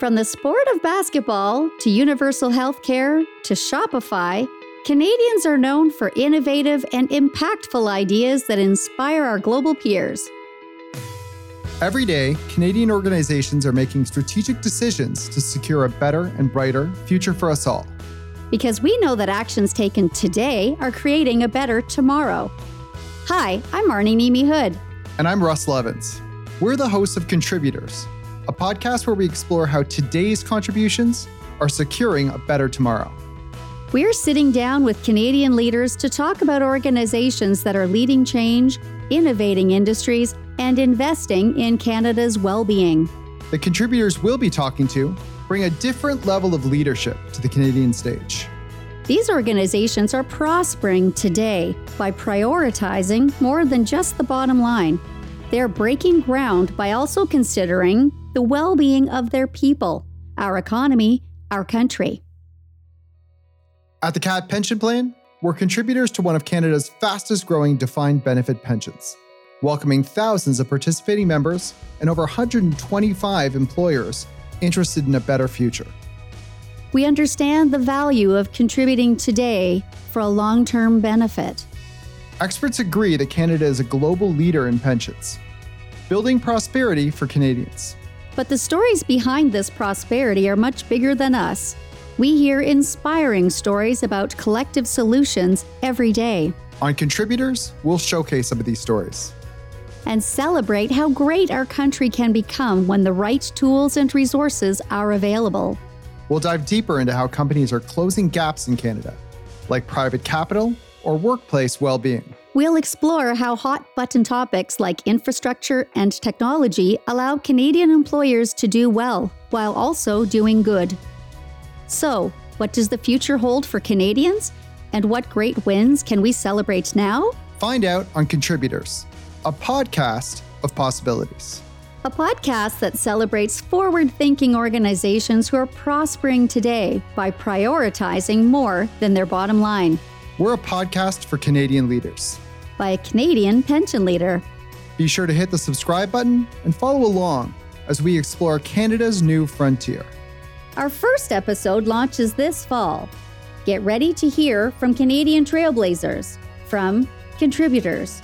From the sport of basketball to universal healthcare to Shopify, Canadians are known for innovative and impactful ideas that inspire our global peers. Every day, Canadian organizations are making strategic decisions to secure a better and brighter future for us all. Because we know that actions taken today are creating a better tomorrow. Hi, I'm Marnie Niemi Hood. And I'm Russell Evans. We're the hosts of Contributors, a podcast where we explore how today's contributions are securing a better tomorrow. We're sitting down with Canadian leaders to talk about organizations that are leading change, innovating industries, and investing in Canada's well being. The contributors we'll be talking to bring a different level of leadership to the Canadian stage. These organizations are prospering today by prioritizing more than just the bottom line. They're breaking ground by also considering the well being of their people, our economy, our country. At the CAAT Pension Plan, we're contributors to one of Canada's fastest growing defined benefit pensions, welcoming thousands of participating members and over 125 employers interested in a better future. We understand the value of contributing today for a long term benefit. Experts agree that Canada is a global leader in pensions, building prosperity for Canadians. But the stories behind this prosperity are much bigger than us. We hear inspiring stories about collective solutions every day. On Contributors, we'll showcase some of these stories and celebrate how great our country can become when the right tools and resources are available. We'll dive deeper into how companies are closing gaps in Canada, like private capital or workplace well being. We'll explore how hot button topics like infrastructure and technology allow Canadian employers to do well while also doing good. So, what does the future hold for Canadians? And what great wins can we celebrate now? Find out on Contributors, a podcast of possibilities. A podcast that celebrates forward thinking organizations who are prospering today by prioritizing more than their bottom line. We're a podcast for Canadian leaders. By a Canadian pension leader. Be sure to hit the subscribe button and follow along as we explore Canada's new frontier. Our first episode launches this fall. Get ready to hear from Canadian trailblazers, from contributors,